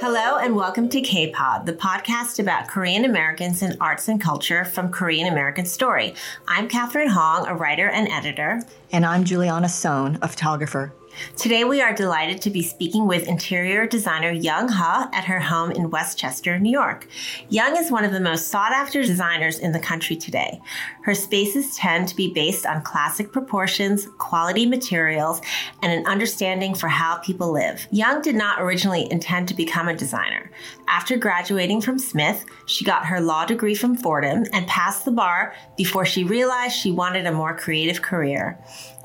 Hello and welcome to K-Pod, the podcast about Korean Americans and arts and culture from Korean American Story. I'm Katherine Hong, a writer and editor. And I'm Juliana Sohn, a photographer. Today, we are delighted to be speaking with interior designer Young Huh at her home in Westchester, New York. Young is one of the most sought after designers in the country today. Her spaces tend to be based on classic proportions, quality materials, and an understanding for how people live. Young did not originally intend to become a designer. After graduating from Smith, she got her law degree from Fordham and passed the bar before she realized she wanted a more creative career.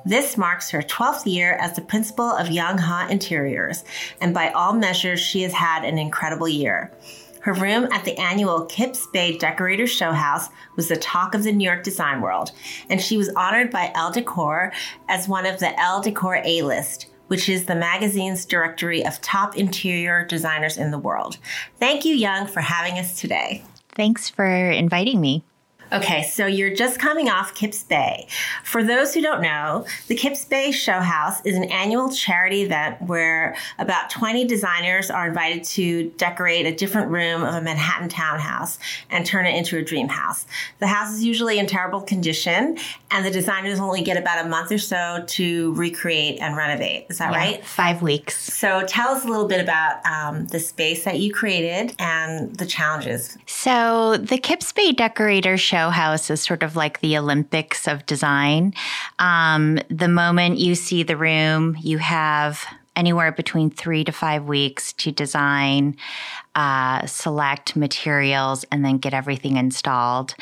This marks her 12th year as the principal of Young Huh Interiors, and by all measures, she has had an incredible year. Her room at the annual Kips Bay Decorator Show House was the talk of the New York design world, and she was honored by Elle Decor as one of the Elle Decor A list, which is the magazine's directory of top interior designers in the world. Thank you, Young, for having us today. Thanks for inviting me. Okay, so you're just coming off Kips Bay. For those who don't know, the Kips Bay Show House is an annual charity event where about 20 designers are invited to decorate a different room of a Manhattan townhouse and turn it into a dream house. The house is usually in terrible condition, and the designers only get about a month or so to recreate and renovate. Is that yeah, right? Five weeks. So tell us a little bit about um, the space that you created and the challenges. So the Kips Bay Decorator Show show house is sort of like the Olympics of design. Um, the moment you see the room, you have anywhere between three to five weeks to design, uh, select materials, and then get everything installed.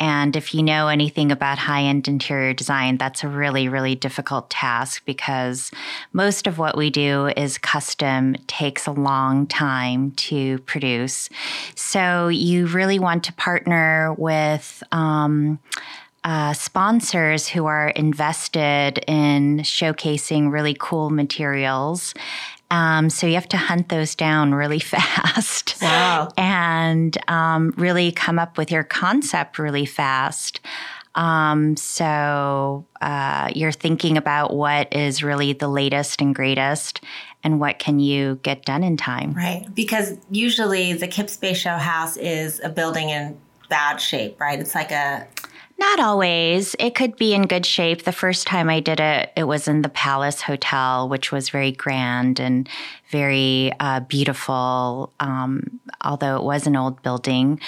And if you know anything about high end interior design, that's a really, really difficult task because most of what we do is custom, takes a long time to produce. So you really want to partner with, um, uh, sponsors who are invested in showcasing really cool materials um, so you have to hunt those down really fast. Wow. and um, really come up with your concept really fast. Um, so uh, you're thinking about what is really the latest and greatest and what can you get done in time. Right. Because usually the Kips Bay Show House is a building in bad shape, right? It's like a not always. It could be in good shape. The first time I did it, it was in the Palace Hotel, which was very grand and very uh, beautiful, um, although it was an old building.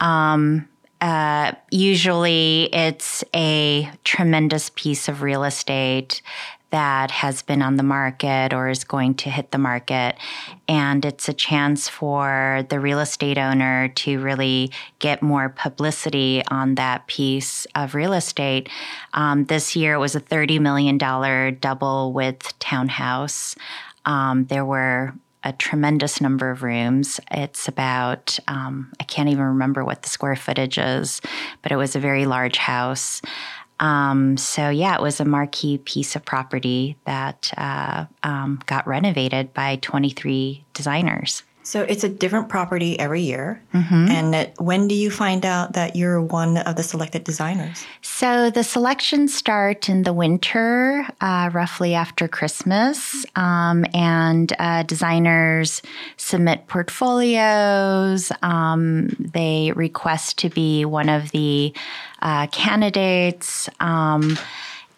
Um, uh, usually, it's a tremendous piece of real estate that has been on the market or is going to hit the market. And it's a chance for the real estate owner to really get more publicity on that piece of real estate. Um, this year it was a $30 million double width townhouse. Um, there were a tremendous number of rooms. It's about, um, I can't even remember what the square footage is, but it was a very large house. Um, so yeah, it was a marquee piece of property that uh, um, got renovated by 23 designers. So it's a different property every year. Mm-hmm. And when do you find out that you're one of the selected designers? So the selections start in the winter, uh, roughly after Christmas. Um, and uh, designers submit portfolios. Um, they request to be one of the uh, candidates. Um,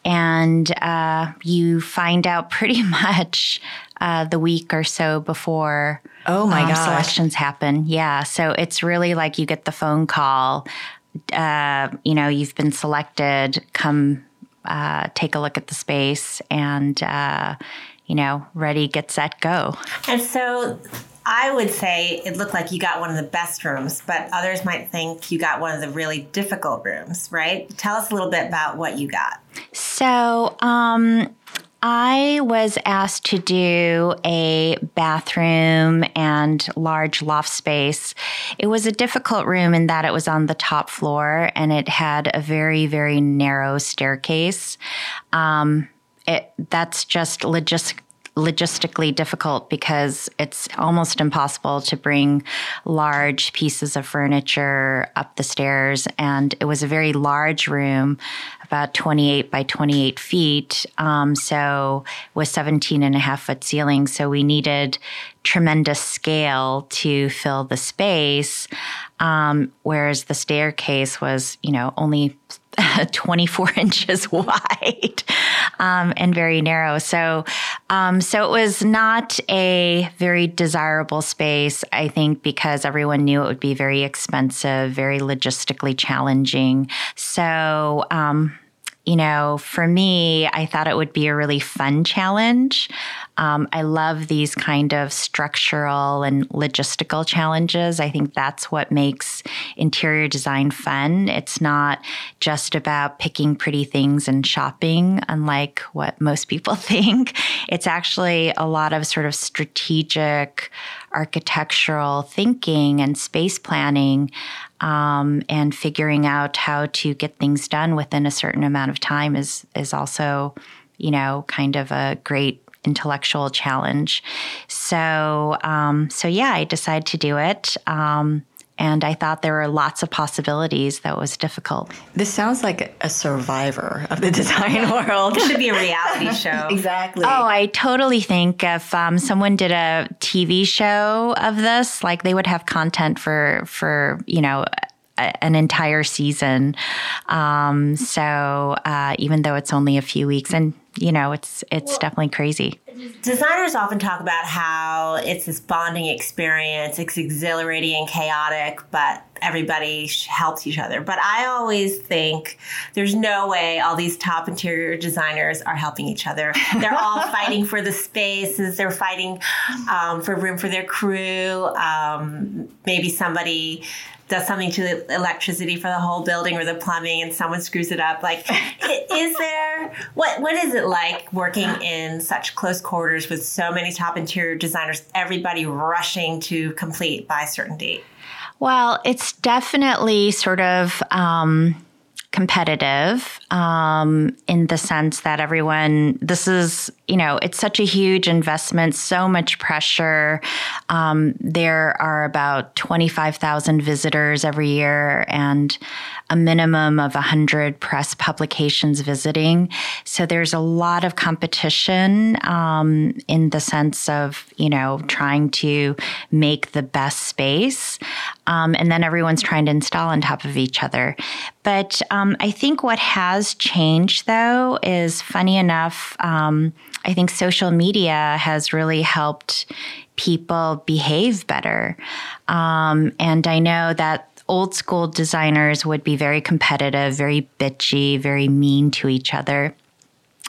and uh, you find out pretty much uh, the week or so before oh my um, gosh. selections happen. Yeah, so it's really like you get the phone call. Uh, you know, you've been selected. Come uh, take a look at the space, and uh, you know, ready, get set, go. And so I would say it looked like you got one of the best rooms, but others might think you got one of the really difficult rooms, right? Tell us a little bit about what you got. So, um, I was asked to do a bathroom and large loft space. It was a difficult room in that it was on the top floor and it had a very, very narrow staircase. Um, it, that's just logis- logistically difficult because it's almost impossible to bring large pieces of furniture up the stairs. And it was a very large room, about 28 by 28 feet. Um, so with 17 and a half foot ceiling. So we needed tremendous scale to fill the space. Um, whereas the staircase was, you know, only 24 inches wide um, and very narrow. So, um, so it was not a very desirable space, I think, because everyone knew it would be very expensive, very logistically challenging. So, um, you know, for me, I thought it would be a really fun challenge. Um, I love these kind of structural and logistical challenges. I think that's what makes interior design fun. It's not just about picking pretty things and shopping, unlike what most people think. It's actually a lot of sort of strategic architectural thinking and space planning um, and figuring out how to get things done within a certain amount of time is is also, you know, kind of a great intellectual challenge. So, um, so yeah, I decided to do it. Um, and I thought there were lots of possibilities that was difficult. This sounds like a survivor of the design world. It should be a reality show. exactly. Oh, I totally think if um, someone did a TV show of this, like they would have content for for you know an entire season. Um, so uh, even though it's only a few weeks, and you know, it's it's well, definitely crazy. Designers often talk about how it's this bonding experience. It's exhilarating and chaotic, but everybody helps each other. But I always think there's no way all these top interior designers are helping each other. They're all fighting for the spaces. They're fighting um, for room for their crew. Um, maybe somebody does something to the electricity for the whole building or the plumbing and someone screws it up. Like is there what what is it like working in such close quarters with so many top interior designers everybody rushing to complete by a certain date? Well it's definitely sort of um, competitive um, in the sense that everyone, this is, you know, it's such a huge investment, so much pressure. Um, there are about 25,000 visitors every year and a minimum of 100 press publications visiting. So there's a lot of competition um, in the sense of, you know, trying to make the best space. Um, and then everyone's trying to install on top of each other. But um, I think what has changed, though, is funny enough, um, I think social media has really helped people behave better. Um, and I know that old school designers would be very competitive, very bitchy, very mean to each other.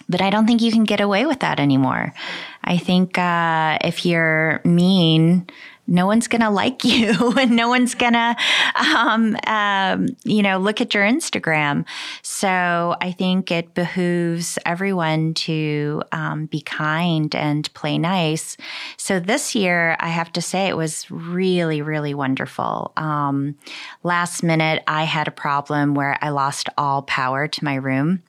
But I don't think you can get away with that anymore. I think uh, if you're mean, no one's going to like you and no one's going to, um, um, you know, look at your Instagram. So I think it behooves everyone to um, be kind and play nice. So this year, I have to say, it was really, really wonderful. Um, last minute, I had a problem where I lost all power to my room.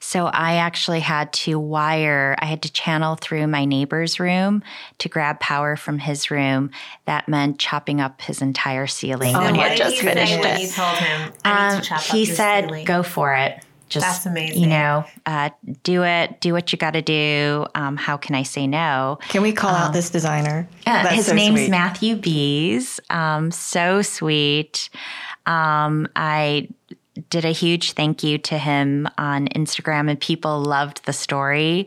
So I actually had to wire, I had to channel through my neighbor's room to grab power from his room. That meant chopping up his entire ceiling. Oh, when he had just finished it. You told him, um, he said, ceiling. go for it. Just, That's amazing. You know, uh, do it, do what you got to do. Um, how can I say no? Can we call um, out this designer? Uh, his so name's sweet. Matthew Bees. Um, so sweet. Um, I did a huge thank you to him on Instagram, and people loved the story.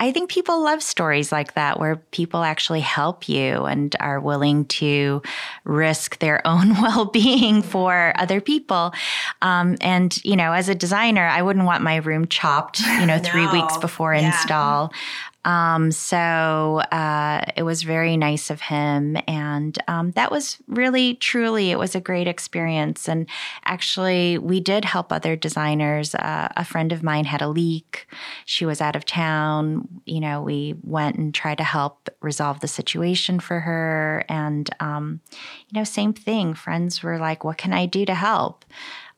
I think people love stories like that where people actually help you and are willing to risk their own well being for other people. Um, and, you know, as a designer, I wouldn't want my room chopped, you know, three no. weeks before yeah. install. Um, so uh, it was very nice of him. And um, that was really, truly, it was a great experience. And actually, we did help other designers. Uh, a friend of mine had a leak. She was out of town. You know, we went and tried to help resolve the situation for her. And, um, you know, same thing. Friends were like, what can I do to help?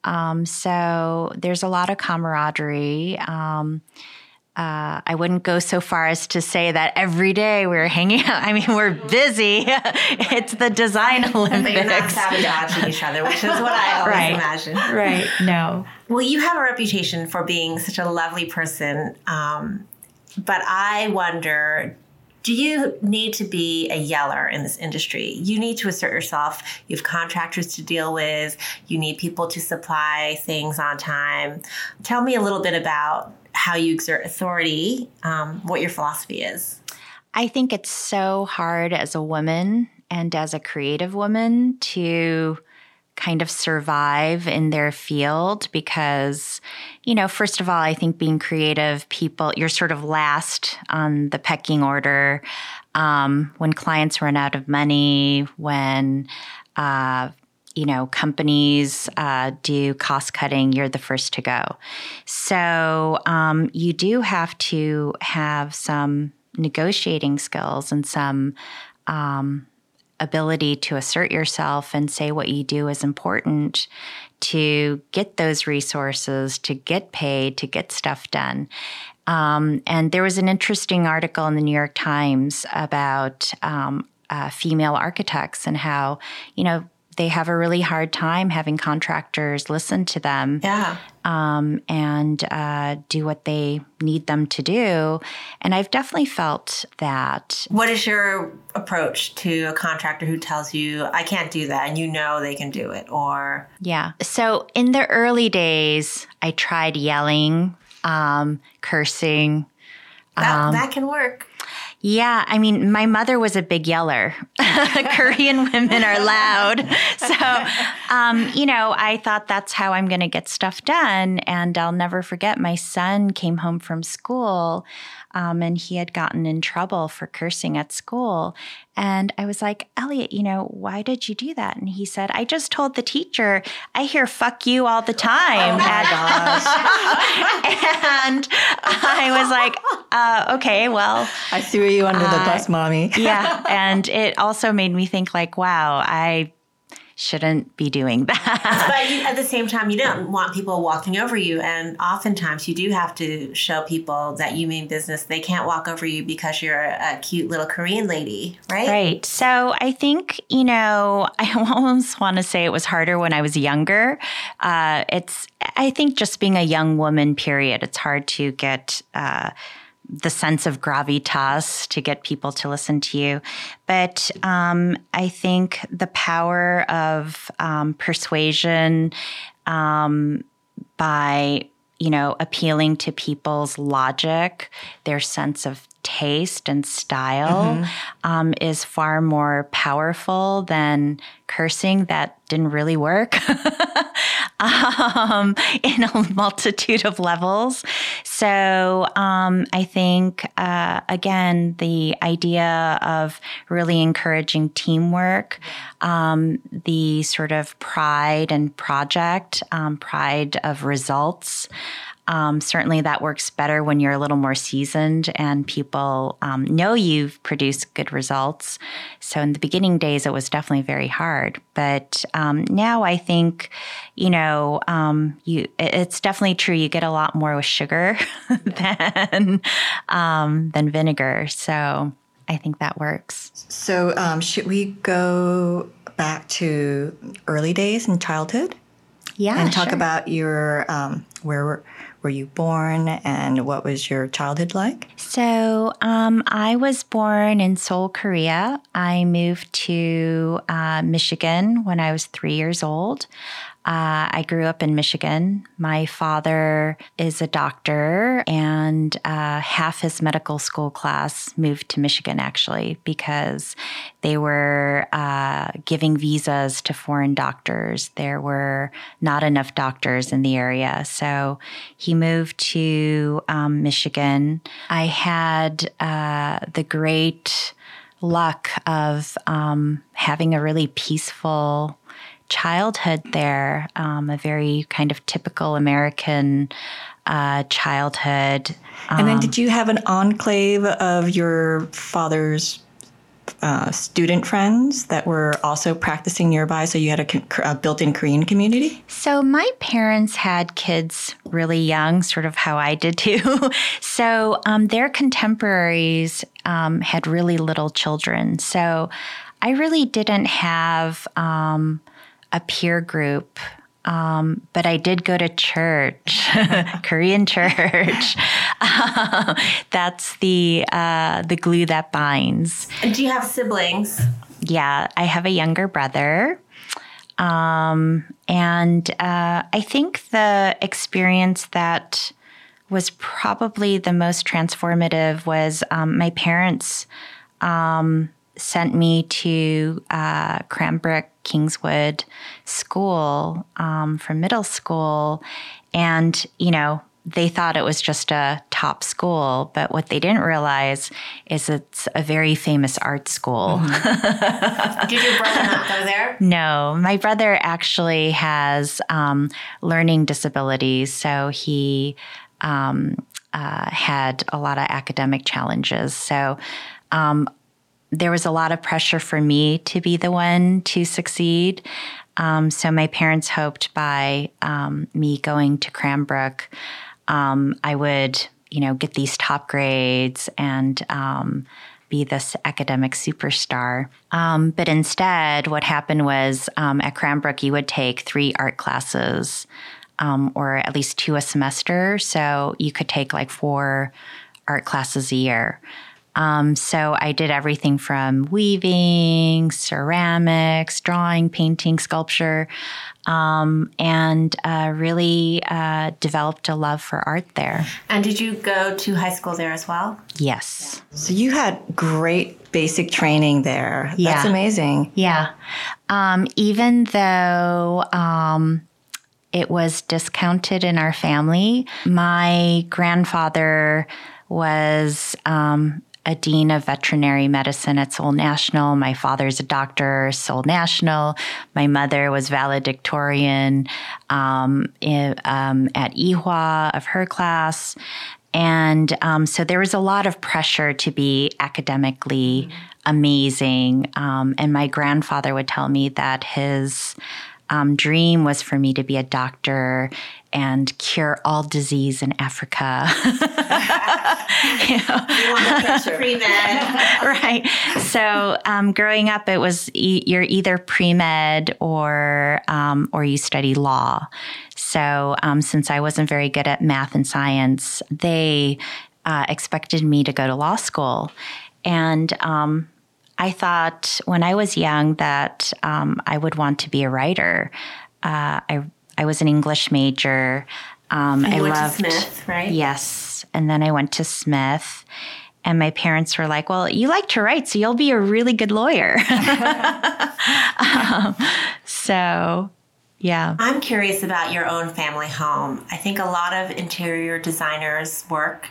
Um, so there's a lot of camaraderie. Uh, I wouldn't go so far as to say that every day we're hanging out. I mean, we're busy. it's the design Olympics. But you're not sabotaging each other, which is what I always Right. imagine. right. No. Well, you have a reputation for being such a lovely person, um, but I wonder. Do you need to be a yeller in this industry? You need to assert yourself. You have contractors to deal with. You need people to supply things on time. Tell me a little bit about how you exert authority, um, what your philosophy is. I think it's so hard as a woman and as a creative woman to kind of survive in their field because, you know, first of all, I think being creative, people, you're sort of last on the pecking order. Um, when clients run out of money, when, uh, you know, companies uh, do cost cutting, you're the first to go. So um, you do have to have some negotiating skills and some um, ability to assert yourself and say what you do is important to get those resources, to get paid, to get stuff done. Um, and there was an interesting article in the New York Times about um, uh, female architects and how, you know, they have a really hard time having contractors listen to them Yeah. um, and uh, do what they need them to do. And I've definitely felt that. What is your approach to a contractor who tells you, I can't do that, and you know they can do it? Or, Yeah. So in the early days, I tried yelling, um, cursing. that, that can work. Yeah, I mean, my mother was a big yeller. Korean women are loud. So, um, you know, I thought that's how I'm going to get stuff done. And I'll never forget my son came home from school um, and he had gotten in trouble for cursing at school. And I was like, Elliot, you know, why did you do that? And he said, I just told the teacher, I hear fuck you all the time. and I was like, uh, okay, well, I threw you under the bus, mommy. yeah. And it also made me think, like, wow, I shouldn't be doing that. But you, at the same time, you don't want people walking over you. And oftentimes, you do have to show people that you mean business. They can't walk over you because you're a, cute little Korean lady, right? Right. So I think, you know, I almost want to say it was harder when I was younger. Uh, it's, I think, just being a young woman, period, it's hard to get. Uh, the sense of gravitas to get people to listen to you. But um, I think the power of um, persuasion um, by, you know, appealing to people's logic, their sense of taste and style um, is far more powerful than cursing that didn't really work um, in a multitude of levels. So um, I think, uh, again, the idea of really encouraging teamwork, um, the sort of pride and project, um, pride of results. Um, certainly, that works better when you're a little more seasoned and people um, know you've produced good results. So, in the beginning days, it was definitely very hard. But um, now I think, you know, um, you it's definitely true. You get a lot more with sugar than um, than vinegar. So, I think that works. So, um, should we go back to early days in childhood Yeah, and talk sure. about your um, where were, were you born and what was your childhood like? So, um, I was born in Seoul, Korea. I moved to uh, Michigan when I was three years old. Uh, I grew up in Michigan. My father is a doctor, and uh, half his medical school class moved to Michigan actually because they were uh, giving visas to foreign doctors. There were not enough doctors in the area. So he moved to um, Michigan. I had uh, the great luck of um, having a really peaceful childhood there, um, a very kind of typical American uh, childhood. And then, did you have an enclave of your father's uh, student friends that were also practicing nearby? So you had a, a built in Korean community? So my parents had kids really young, sort of how I did too. so um, their contemporaries um, had really little children. So I really didn't have um, a peer group um, but I did go to church, Korean church. that's the uh, the glue that binds. Do you have siblings? Yeah, I have a younger brother. Um, and uh, I think the experience that was probably the most transformative was um, my parents um, sent me to uh, Cranbrook Kingswood School um, for middle school. And, you know, they thought it was just a top school, but what they didn't realize is it's a very famous art school. Mm-hmm. Did your brother not go there? No, my brother actually has um, learning disabilities, so he um, uh, had a lot of academic challenges. So um, there was a lot of pressure for me to be the one to succeed. Um, so my parents hoped by um, me going to Cranbrook, um, I would, you know, get these top grades and um, be this academic superstar. Um, but instead, what happened was um, at Cranbrook, you would take three art classes, or at least two a semester. So you could take like four art classes a year. Um, so I did everything from weaving, ceramics, drawing, painting, sculpture, um, and uh, really uh, developed a love for art there. And did you go to high school there as well? Yes. So you had great basic training there. Yeah. That's amazing. Yeah. Um, even though um, it was discounted in our family, my grandfather was um, a dean of veterinary medicine at Seoul National. My father's a doctor, Seoul National. My mother was valedictorian um, in, um, at Ewha of her class. And um, so there was a lot of pressure to be academically amazing. Um, and my grandfather would tell me that his um, dream was for me to be a doctor and cure all disease in Africa. you right. So um, growing up, it was e- you're either pre-med or um, or you study law. So um, since I wasn't very good at math and science, they uh, expected me to go to law school, and um, I thought when I was young that um, I would want to be a writer. Uh, I I was an English major. Um, I loved Smith, right? Yes, and then I went to Smith, and my parents were like, "Well, you like to write, so you'll be a really good lawyer." um, so yeah. I'm curious about your own family home. I think a lot of interior designers work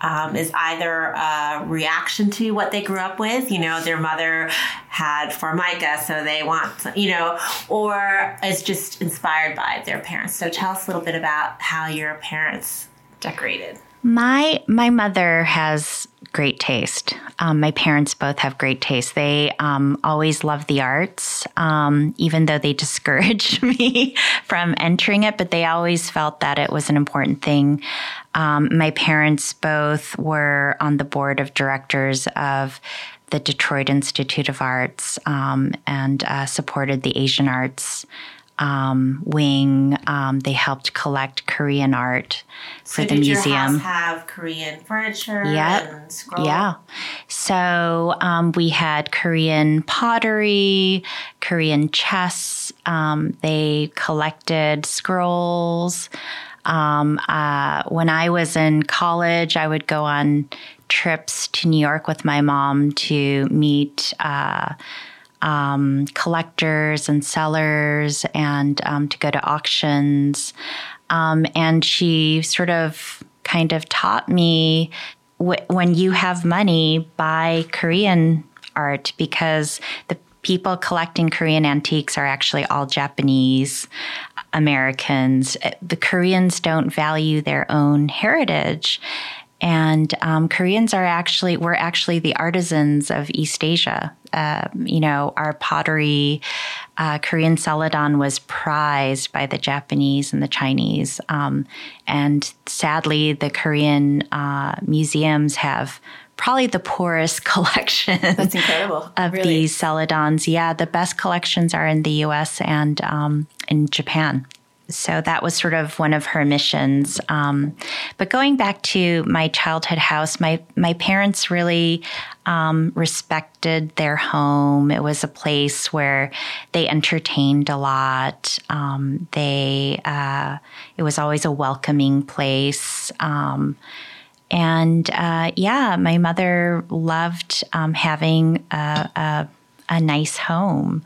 um, is either a reaction to what they grew up with, you know, their mother had formica, so they want, you know, or is just inspired by their parents. So tell us a little bit about how your parents decorated. My my mother has great taste. Um, my parents both have great taste. They um, always love the arts, um, even though they discouraged me from entering it. But they always felt that it was an important thing. Um, my parents both were on the board of directors of the Detroit Institute of Arts um, and uh, supported the Asian arts um, wing. Um, they helped collect Korean art for so the museum. have Korean furniture? Yep. Yeah. So um, we had Korean pottery, Korean chess. Um, they collected scrolls. Um, uh, when I was in college, I would go on trips to New York with my mom to meet. Uh, um, collectors and sellers and um, to go to auctions. Um, and she sort of kind of taught me wh- when you have money, buy Korean art because the people collecting Korean antiques are actually all Japanese Americans. The Koreans don't value their own heritage. And um, Koreans are actually we're actually the artisans of East Asia. Uh, you know, our pottery, uh, Korean celadon was prized by the Japanese and the Chinese, um, and sadly, the Korean uh, museums have probably the poorest collection. That's incredible. Of really? these celadons. Yeah, the best collections are in the US and um, in Japan. So that was sort of one of her missions. Um, but going back to my childhood house, my my parents really um, respected their home. It was a place where they entertained a lot. Um, they uh, it was always a welcoming place. Um, and uh, yeah, my mother loved um, having a, a, a, nice home.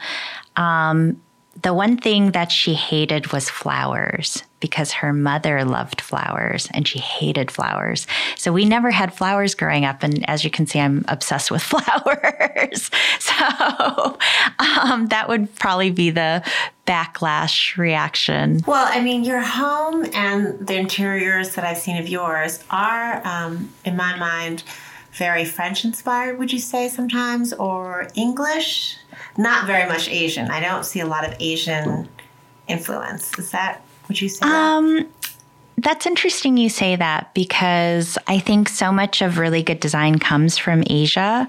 Um, the one thing that she hated was flowers because her mother loved flowers and she hated flowers. So we never had flowers growing up. And as you can see, I'm obsessed with flowers. so um, that would probably be the backlash reaction. Well, I mean, your home and the interiors that I've seen of yours are, um, in my mind, very French inspired, would you say sometimes, or English? Not very much Asian. I don't see a lot of Asian influence. Is that what you say? Um, that's interesting you say that because I think so much of really good design comes from Asia.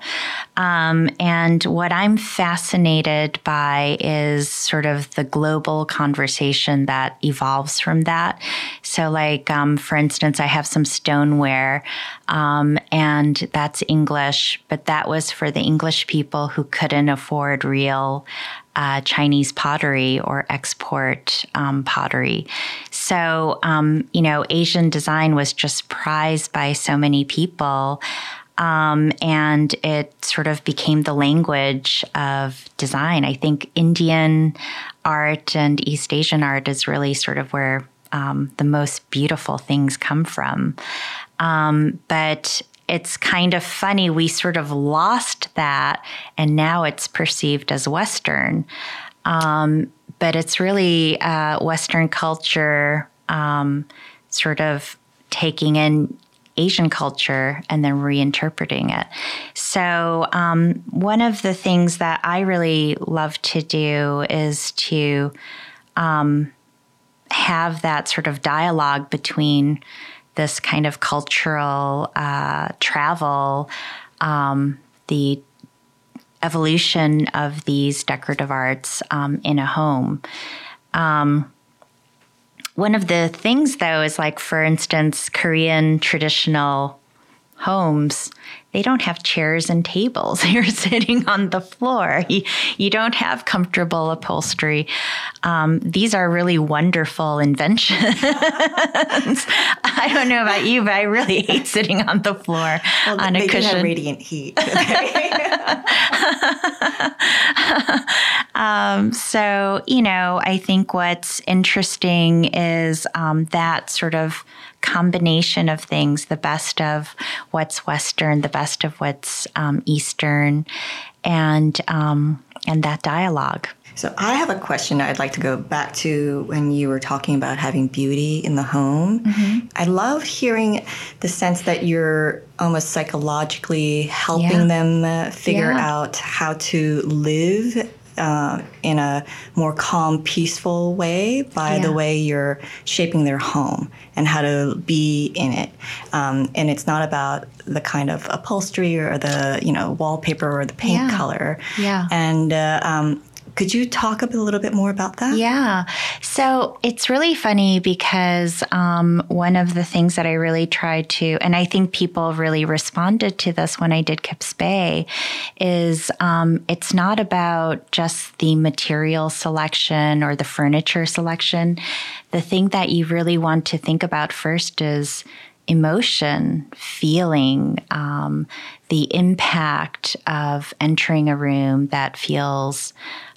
Um, and what I'm fascinated by is sort of the global conversation that evolves from that. So, like, um, for instance, I have some stoneware, um, and that's English, but that was for the English people who couldn't afford real uh, Chinese pottery or export um, pottery. So, um, you know, Asian design was just prized by so many people. Um, and it sort of became the language of design. I think Indian art and East Asian art is really sort of where um, the most beautiful things come from. Um, but it's kind of funny. We sort of lost that, and now it's perceived as Western. Um, but it's really uh, Western culture um, sort of taking in Asian culture and then reinterpreting it. So, um, one of the things that I really love to do is to um, have that sort of dialogue between this kind of cultural uh, travel, um, the evolution of these decorative arts um, in a home. Um, one of the things, though, is like, for instance, Korean traditional homes, they don't have chairs and tables. You're sitting on the floor. You, you don't have comfortable upholstery. Um, these are really wonderful inventions. I don't know about you, but I really hate sitting on the floor well, on a cushion. have radiant heat. um, so, you know, I think what's interesting is um, that sort of combination of things the best of what's Western, the best of what's um, Eastern, and, um, and that dialogue. So I have a question I'd like to go back to when you were talking about having beauty in the home. Mm-hmm. I love hearing the sense that you're almost psychologically helping yeah. them uh, figure yeah. out how to live uh, in a more calm, peaceful way by yeah. the way you're shaping their home and how to be in it. Um, and it's not about the kind of upholstery or the you know wallpaper or the paint yeah. color. Yeah. And uh, um, could you talk a little bit more about that? Yeah. So it's really funny because um, one of the things that I really tried to, and I think people really responded to this when I did Kips Bay, is um, it's not about just the material selection or the furniture selection. The thing that you really want to think about first is emotion, feeling, um, the impact of entering a room that feels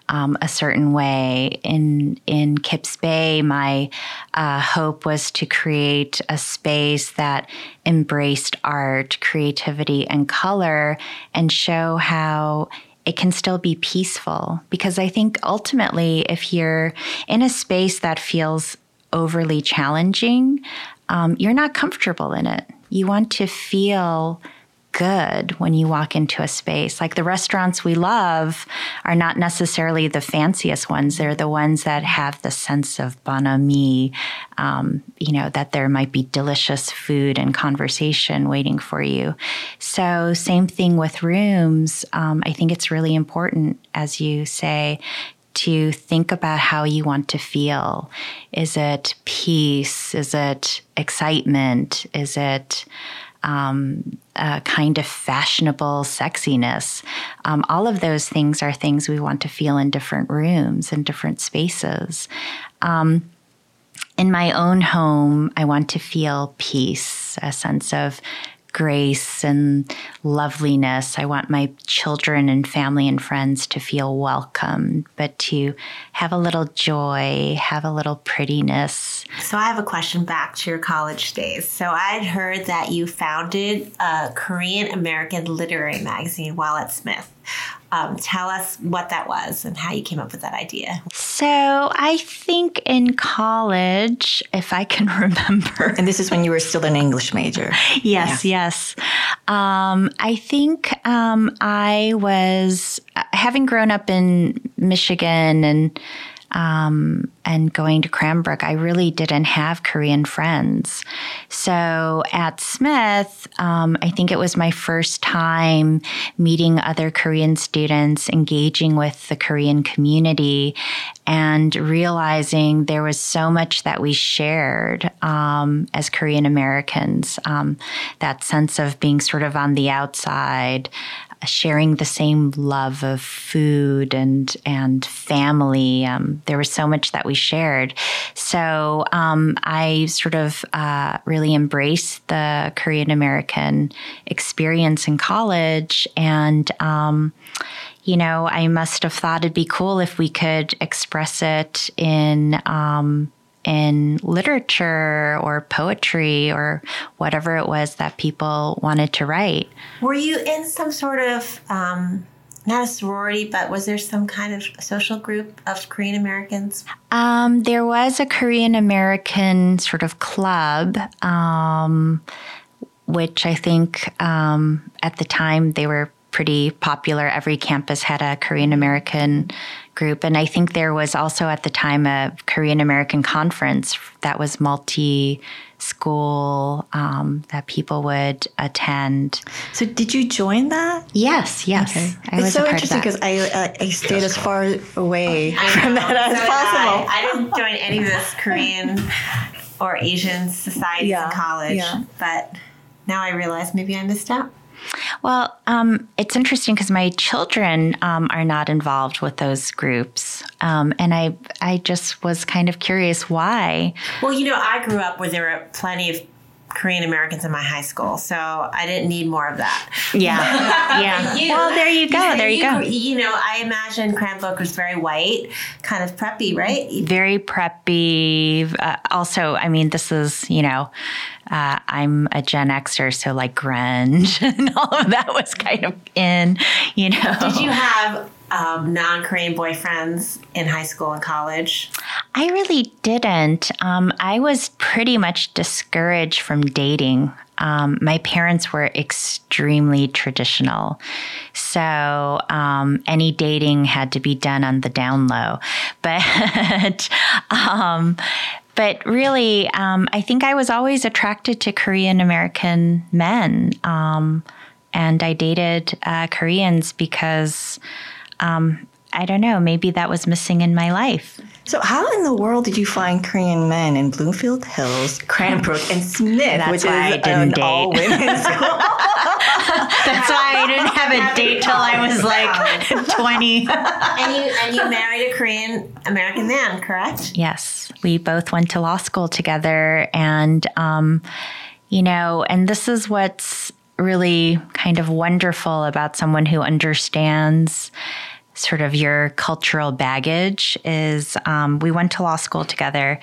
um, a certain way. In in Kips Bay, my uh, hope was to create a space that embraced art, creativity, and color, and show how it can still be peaceful. Because I think ultimately, if you're in a space that feels overly challenging, um, you're not comfortable in it you want to feel good when you walk into a space. Like the restaurants we love are not necessarily the fanciest ones. They're the ones that have the sense of bonhomie, um, you know, that there might be delicious food and conversation waiting for you. So, same thing with rooms. Um, I think it's really important, as you say, to think about how you want to feel. Is it peace? Is it excitement? Is it um, a kind of fashionable sexiness. Um, all of those things are things we want to feel in different rooms and different spaces. Um, in my own home, I want to feel peace, a sense of grace and loveliness. I want my children and family and friends to feel welcome, but to have a little joy, have a little prettiness. So, I have a question back to your college days. So, I'd heard that you founded a Korean American literary magazine while at Smith. Um, tell us what that was and how you came up with that idea. So, I think in college, if I can remember. And this is when you were still an English major. yes, yeah. yes. Um, I think um, I was, uh, having grown up in Michigan and um, and going to Cranbrook, I really didn't have Korean friends. So at Smith, um, I think it was my first time meeting other Korean students, engaging with the Korean community, and realizing there was so much that we shared um, as Korean Americans. Um, that sense of being sort of on the outside, sharing the same love of food and and family. Um, there was so much that we shared. So um, I sort of uh, really embraced the Korean American experience in college, and um, you know, I must have thought it'd be cool if we could express it in um, in literature or poetry or whatever it was that people wanted to write. Were you in some sort of um, not a sorority, but was there some kind of social group of Korean Americans? Um, there was a Korean American sort of club. Um, which I think um, at the time they were pretty popular. Every campus had a Korean American group. And I think there was also at the time a Korean American conference that was multi school um, that people would attend. So, did you join that? Yes, yes. Okay. it's so interesting because I, uh, I stayed as far away from that as so possible. I, I, didn't join any of this Korean or Asian societies yeah, in college, yeah. but now I realize maybe I missed out. Well, um, it's interesting because my children um, are not involved with those groups, um, and I I just was kind of curious why. Well, you know, I grew up where there were plenty of Korean Americans in my high school, so I didn't need more of that. Yeah, yeah. you, well, there you go. There you, you, go. You know, I imagine Cranbrook was very white, kind of preppy, right? Very preppy. Uh, also, I mean, this is you know uh, I'm a Gen Xer, so like grunge and all of that was kind of in, you know. Did you have um, non Korean boyfriends in high school and college? I really didn't. Um, I was pretty much discouraged from dating. Um, my parents were extremely traditional. So um, any dating had to be done on the down low. But um, but really, um, I think I was always attracted to Korean American men. Um, and I dated uh, Koreans because um, I don't know, maybe that was missing in my life. So, how in the world did you find Korean men in Bloomfield Hills, Cranbrook, and Smith, That's which why is I didn't an date. all women's school? That's why I didn't have a date till I was like 20. and you and you married a Korean American man, correct? Yes, we both went to law school together, and um, you know, and this is what's really kind of wonderful about someone who understands sort of your cultural baggage is um, we went to law school together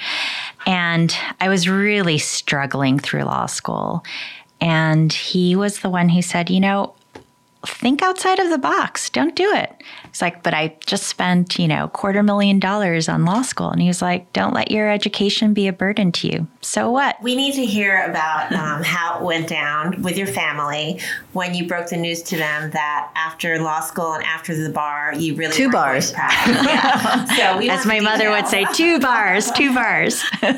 and I was really struggling through law school. And he was the one who said, you know, think outside of the box. Don't do it. It's like, but I just spent, you know, quarter million dollars on law school. And he was like, don't let your education be a burden to you. So what? We need to hear about um, how it went down with your family when you broke the news to them that after law school and after the bar, you really two bars. yeah. So we as my mother would say, two bars, two bars.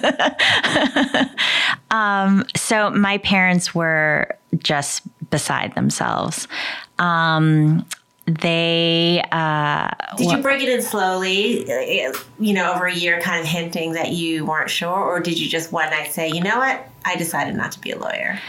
um, so my parents were just beside themselves. Um, they uh, did you break it in slowly you know over a year kind of hinting that you weren't sure? Or did you just one night say you know what? I decided not to be a lawyer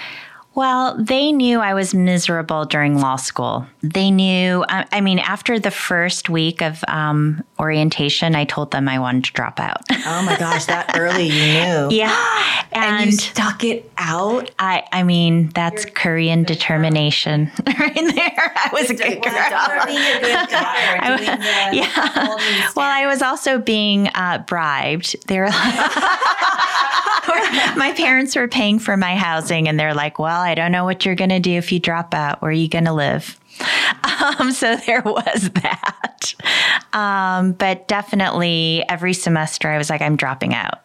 well, they knew I was miserable during law school. They knew, I, mean, after the first week of um, orientation, I told them I wanted to drop out. Oh my gosh, that early you knew. Yeah. And, and you stuck it out? I, I mean, that's You're Korean determination right there. I was a good girl. yeah. Well, I was also being uh, bribed. They were like, my parents were paying for my housing, and they're like, well, I don't know what you're going to do if you drop out. Where are you going to live? Um, so there was that. Um, but definitely every semester I was like, I'm dropping out.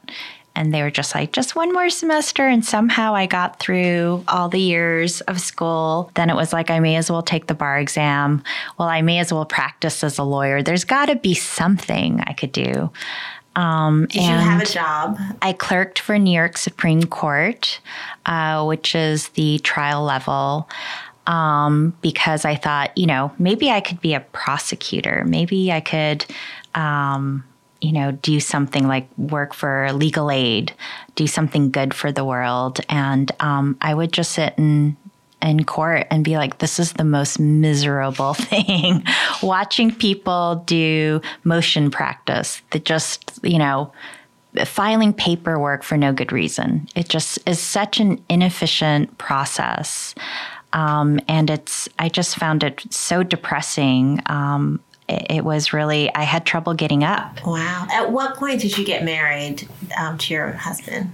And they were just like, just one more semester. And somehow I got through all the years of school. Then it was like, I may as well take the bar exam. Well, I may as well practice as a lawyer. There's got to be something I could do. Um, Did you have a job? I clerked for New York Supreme Court, uh, which is the trial level. Um, because I thought, you know, maybe I could be a prosecutor. Maybe I could, um, you know, do something like work for legal aid, do something good for the world. And um, I would just sit and in court and be like, this is the most miserable thing. Watching people do motion practice that just, you know, filing paperwork for no good reason. It just is such an inefficient process. Um, and it's, I just found it so depressing. Um, it, was really I had trouble getting up. Wow! At what point did you get married um, to your husband?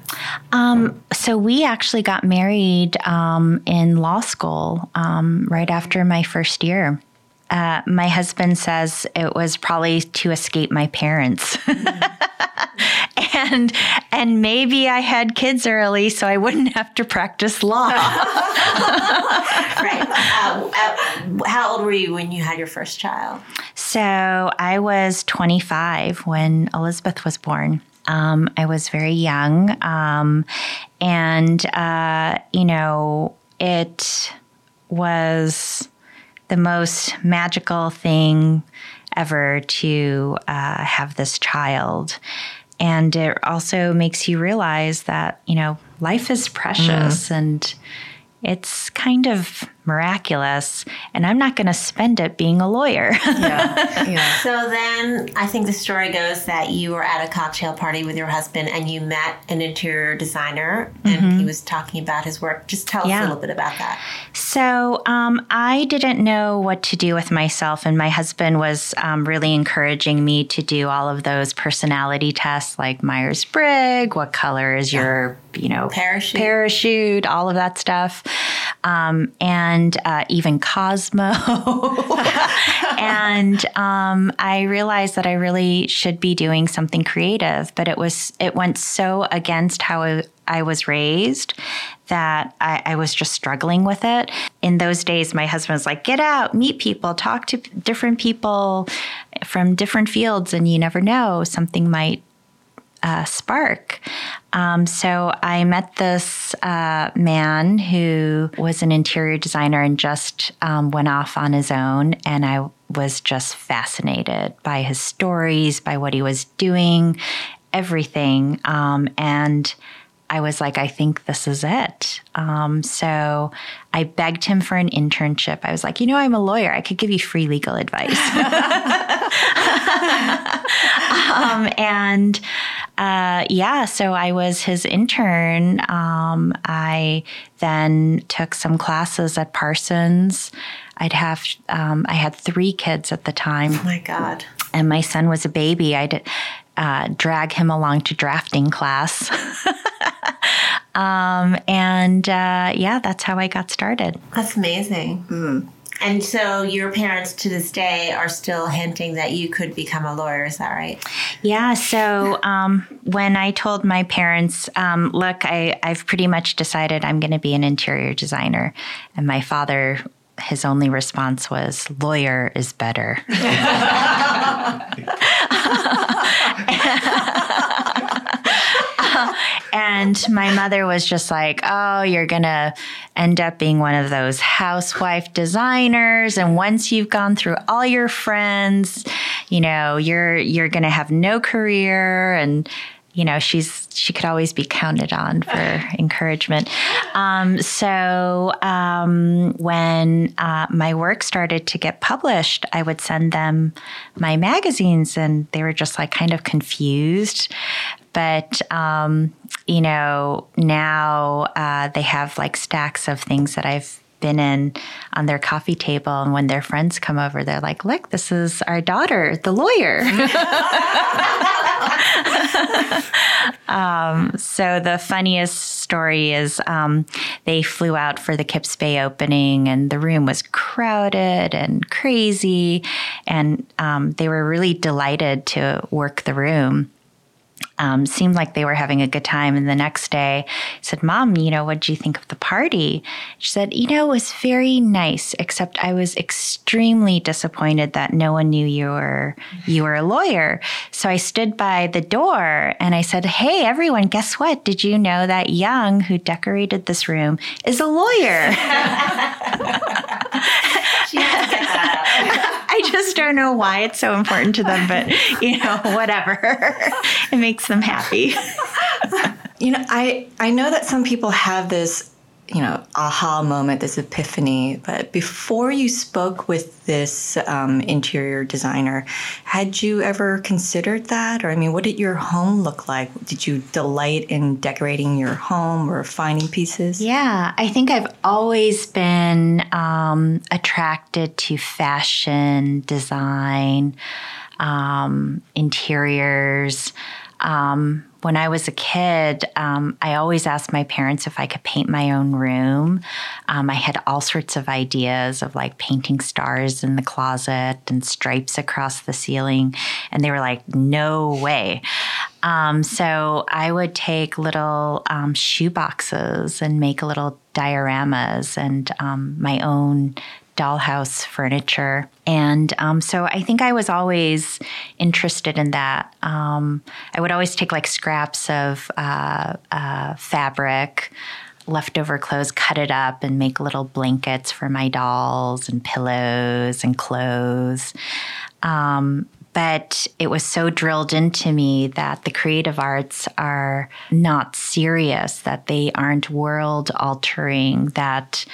Um, so we actually got married um, in law school um, right after my first year. Uh, my husband says it was probably to escape my parents. and and maybe I had kids early so I wouldn't have to practice law. right. Uh, uh, how old were you when you had your first child? So I was 25 when Elizabeth was born. Um, I was very young. Um, and, uh, you know, it was the most magical thing ever to uh, have this child. And it also makes you realize that, you know, life is precious mm. and it's kind of miraculous and I'm not going to spend it being a lawyer. yeah. yeah. So then I think the story goes that you were at a cocktail party with your husband and you met an interior designer and mm-hmm. he was talking about his work. Just tell yeah. us a little bit about that. So um, I didn't know what to do with myself, and my husband was um, really encouraging me to do all of those personality tests like Myers Briggs, what color is yeah. your you know parachute parachute all of that stuff um, and uh, even Cosmo. and um, I realized that I really should be doing something creative, but it was it went so against how I was raised that I, I, was just struggling with it. In those days, my husband was like, get out, meet people, talk to different people from different fields, and you never know, something might uh, spark. Um, so I met this uh, man who was an interior designer and just um, went off on his own. And I was just fascinated by his stories, by what he was doing, everything. Um, and I was like, I think this is it. Um, so I begged him for an internship. I was like, you know, I'm a lawyer. I could give you free legal advice. um, and uh, yeah, so I was his intern. Um, I then took some classes at Parsons. I'd have, um, I had three kids at the time. Oh my God. And my son was a baby. I'd uh, drag him along to drafting class. um, and uh, yeah, that's how I got started. That's amazing. Mm. And so your parents to this day are still hinting that you could become a lawyer. Is that right? Yeah. So um, when I told my parents, um, look, I, I've pretty much decided I'm going to be an interior designer, and my father his only response was, lawyer is better. and my mother was just like, "Oh, you're going to end up being one of those housewife designers. And once you've gone through all your friends, you know, you're you're going to have no career. And you know she's she could always be counted on for encouragement. Um, so um, when uh, my work started to get published i would send them my magazines and they were just like kind of confused but um, you know now uh, they have like stacks of things that i've been in on their coffee table. And when their friends come over they're like look this is our daughter the lawyer. Um, so the funniest story is um, they flew out for the Kips Bay opening, and the room was crowded and crazy, and um, they were really delighted to work the room um, seemed like they were having a good time. And the next day, I said, Mom, you know, what did you think of the party? She said, You know, it was very nice, except I was extremely disappointed that no one knew you were you were a lawyer. So I stood by the door and I said, Hey, everyone, guess what? Did you know that Young, who decorated this room, is a lawyer? I just don't know why it's so important to them, but you know, whatever. it makes them happy. you know, I I know that some people have this you know, aha moment, this epiphany. But before you spoke with this um, interior designer, had you ever considered that? Or, I mean, what did your home look like? Did you delight in decorating your home or finding pieces? Yeah, I think I've always been um, attracted to fashion, design, um, interiors. Um, when I was a kid, um, I always asked my parents if I could paint my own room. Um, I had all sorts of ideas of like painting stars in the closet and stripes across the ceiling. And they were like, no way. Um, so I would take little um, shoe boxes and make little dioramas and um, my own dollhouse furniture. And um, so I think I was always interested in that. Um, I would always take like scraps of uh, uh, fabric, leftover clothes, cut it up, and make little blankets for my dolls and pillows and clothes. Um, but it was so drilled into me that the creative arts are not serious, that they aren't world altering, that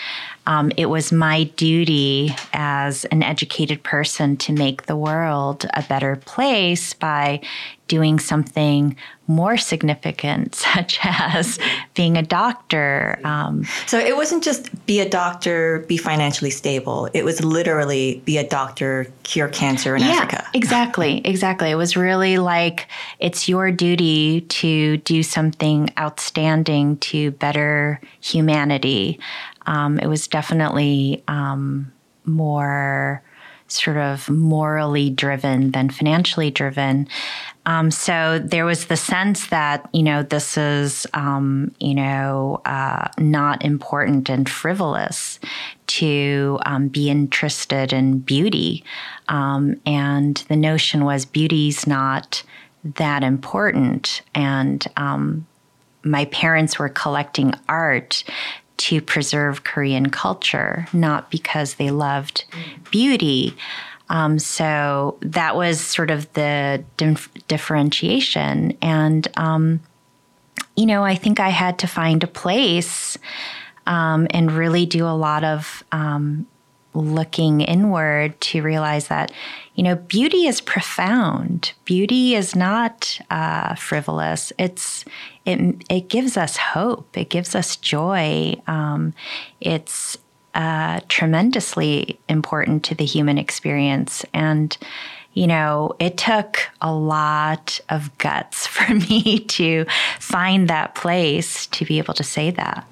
um, it was my duty as an educated person to make the world a better place by doing something more significant, such as being a doctor. Um, so it wasn't just be a doctor, be financially stable. It was literally be a doctor, cure cancer in yeah, Africa. Exactly, exactly. It was really like it's your duty to do something outstanding to better humanity. Um, it was definitely um, more sort of morally driven than financially driven. Um, so there was the sense that, you know, this is, um, you know, uh, not important and frivolous to um, be interested in beauty. Um, and the notion was beauty's not that important. And um, my parents were collecting art to preserve Korean culture, not because they loved beauty. Um, so that was sort of the dif- differentiation. And, um, you know, I think I had to find a place um, and really do a lot of um, looking inward to realize that, you know, beauty is profound. Beauty is not uh, frivolous. It's it it gives us hope. It gives us joy. Um, it's uh, tremendously important to the human experience and. You know, it took a lot of guts for me to find that place to be able to say that.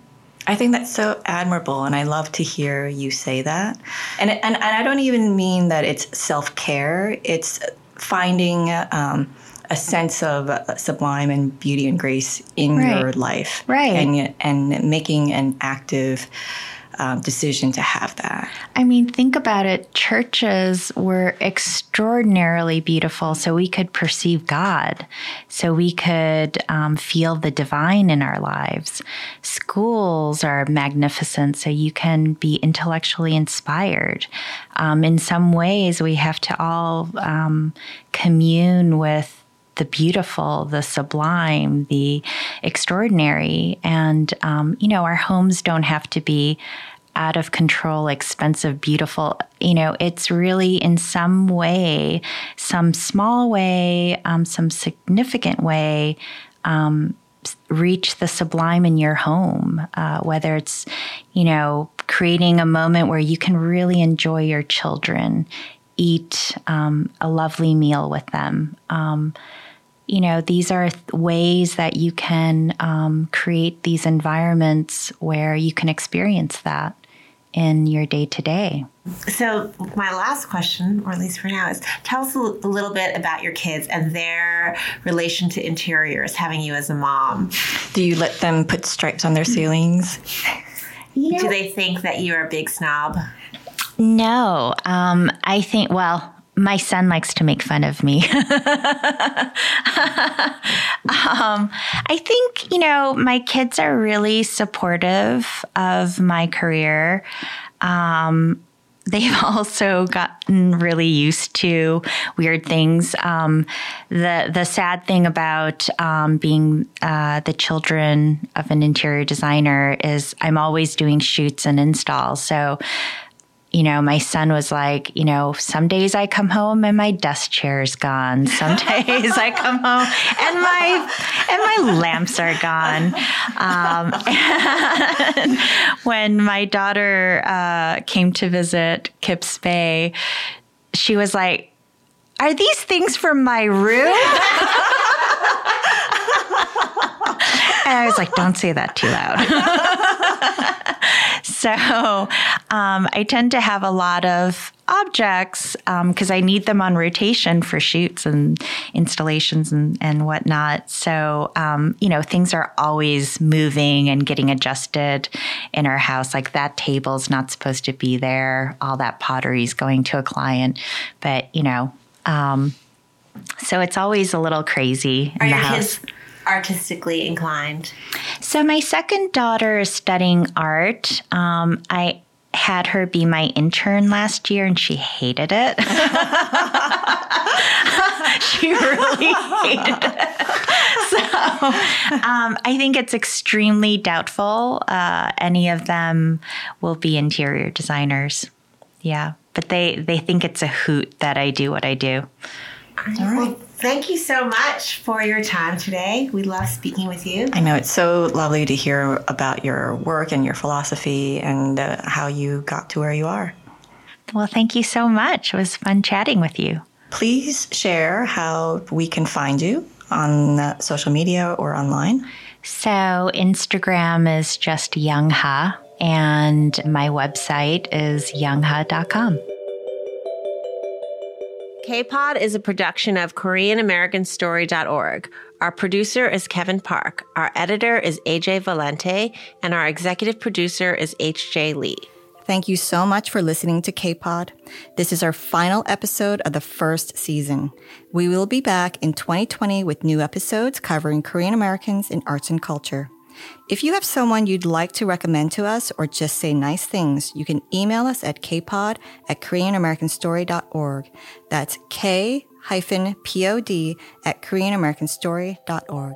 I think that's so admirable, and I love to hear you say that. And and, and I don't even mean that it's self care. It's finding um, a sense of sublime and beauty and grace in right. your life, right? And and making an active um, decision to have that. I mean, think about it. Churches were extraordinarily beautiful, so we could perceive God, so we could um, feel the divine in our lives. Schools are magnificent, so you can be intellectually inspired. Um, in some ways, we have to all um, commune with the beautiful, the sublime, the extraordinary. And, um, you know, our homes don't have to be out of control, expensive, beautiful. You know, it's really in some way, some small way, um, some significant way, um, reach the sublime in your home, uh, whether it's, you know, creating a moment where you can really enjoy your children, eat um, a lovely meal with them. Um, you know, these are th- ways that you can um, create these environments where you can experience that in your day to day. So, my last question, or at least for now, is tell us a little bit about your kids and their relation to interiors, having you as a mom. Do you let them put stripes on their ceilings? You know, Do they think that you're a big snob? No. Um, I think, well, my son likes to make fun of me. um, I think, you know, my kids are really supportive of my career. Um, they've also gotten really used to weird things. Um, the the sad thing about um, being uh, the children of an interior designer is I'm always doing shoots and installs. So you know, my son was like, you know, some days I come home and my desk chair is gone. Some days I come home and my and my lamps are gone. Um, when my daughter uh, came to visit Kips Bay, she was like, "Are these things from my room?" and I was like, don't say that too loud. so um, I tend to have a lot of objects because um, I need them on rotation for shoots and installations and, and whatnot. So, um, you know, things are always moving and getting adjusted in our house. Like that table's not supposed to be there, all that pottery is going to a client. But, you know, um, so it's always a little crazy in are the house. Kids- artistically inclined? So, my second daughter is studying art. Um, I had her be my intern last year and she hated it. she really hated it. So um, I think it's extremely doubtful uh, any of them will be interior designers. Yeah, but they, they think it's a hoot that I do what I do. All right. Well, thank you so much for your time today. We love speaking with you. I know it's so lovely to hear about your work and your philosophy and uh, how you got to where you are. Well, thank you so much. It was fun chatting with you. Please share how we can find you on uh, social media or online. So, Instagram is just Younghuh, and my website is younghuh.com. K-Pod is a production of KoreanAmericanStory.org. Our producer is Kevin Park. Our editor is AJ Valente, and our executive producer is HJ Lee. Thank you so much for listening to K-Pod. This is our final episode of the first season. We will be back in 2020 with new episodes covering Korean Americans in arts and culture. If you have someone you'd like to recommend to us or just say nice things, you can email us at kpod at koreanamericanstory.org. That's k-pod at koreanamericanstory.org.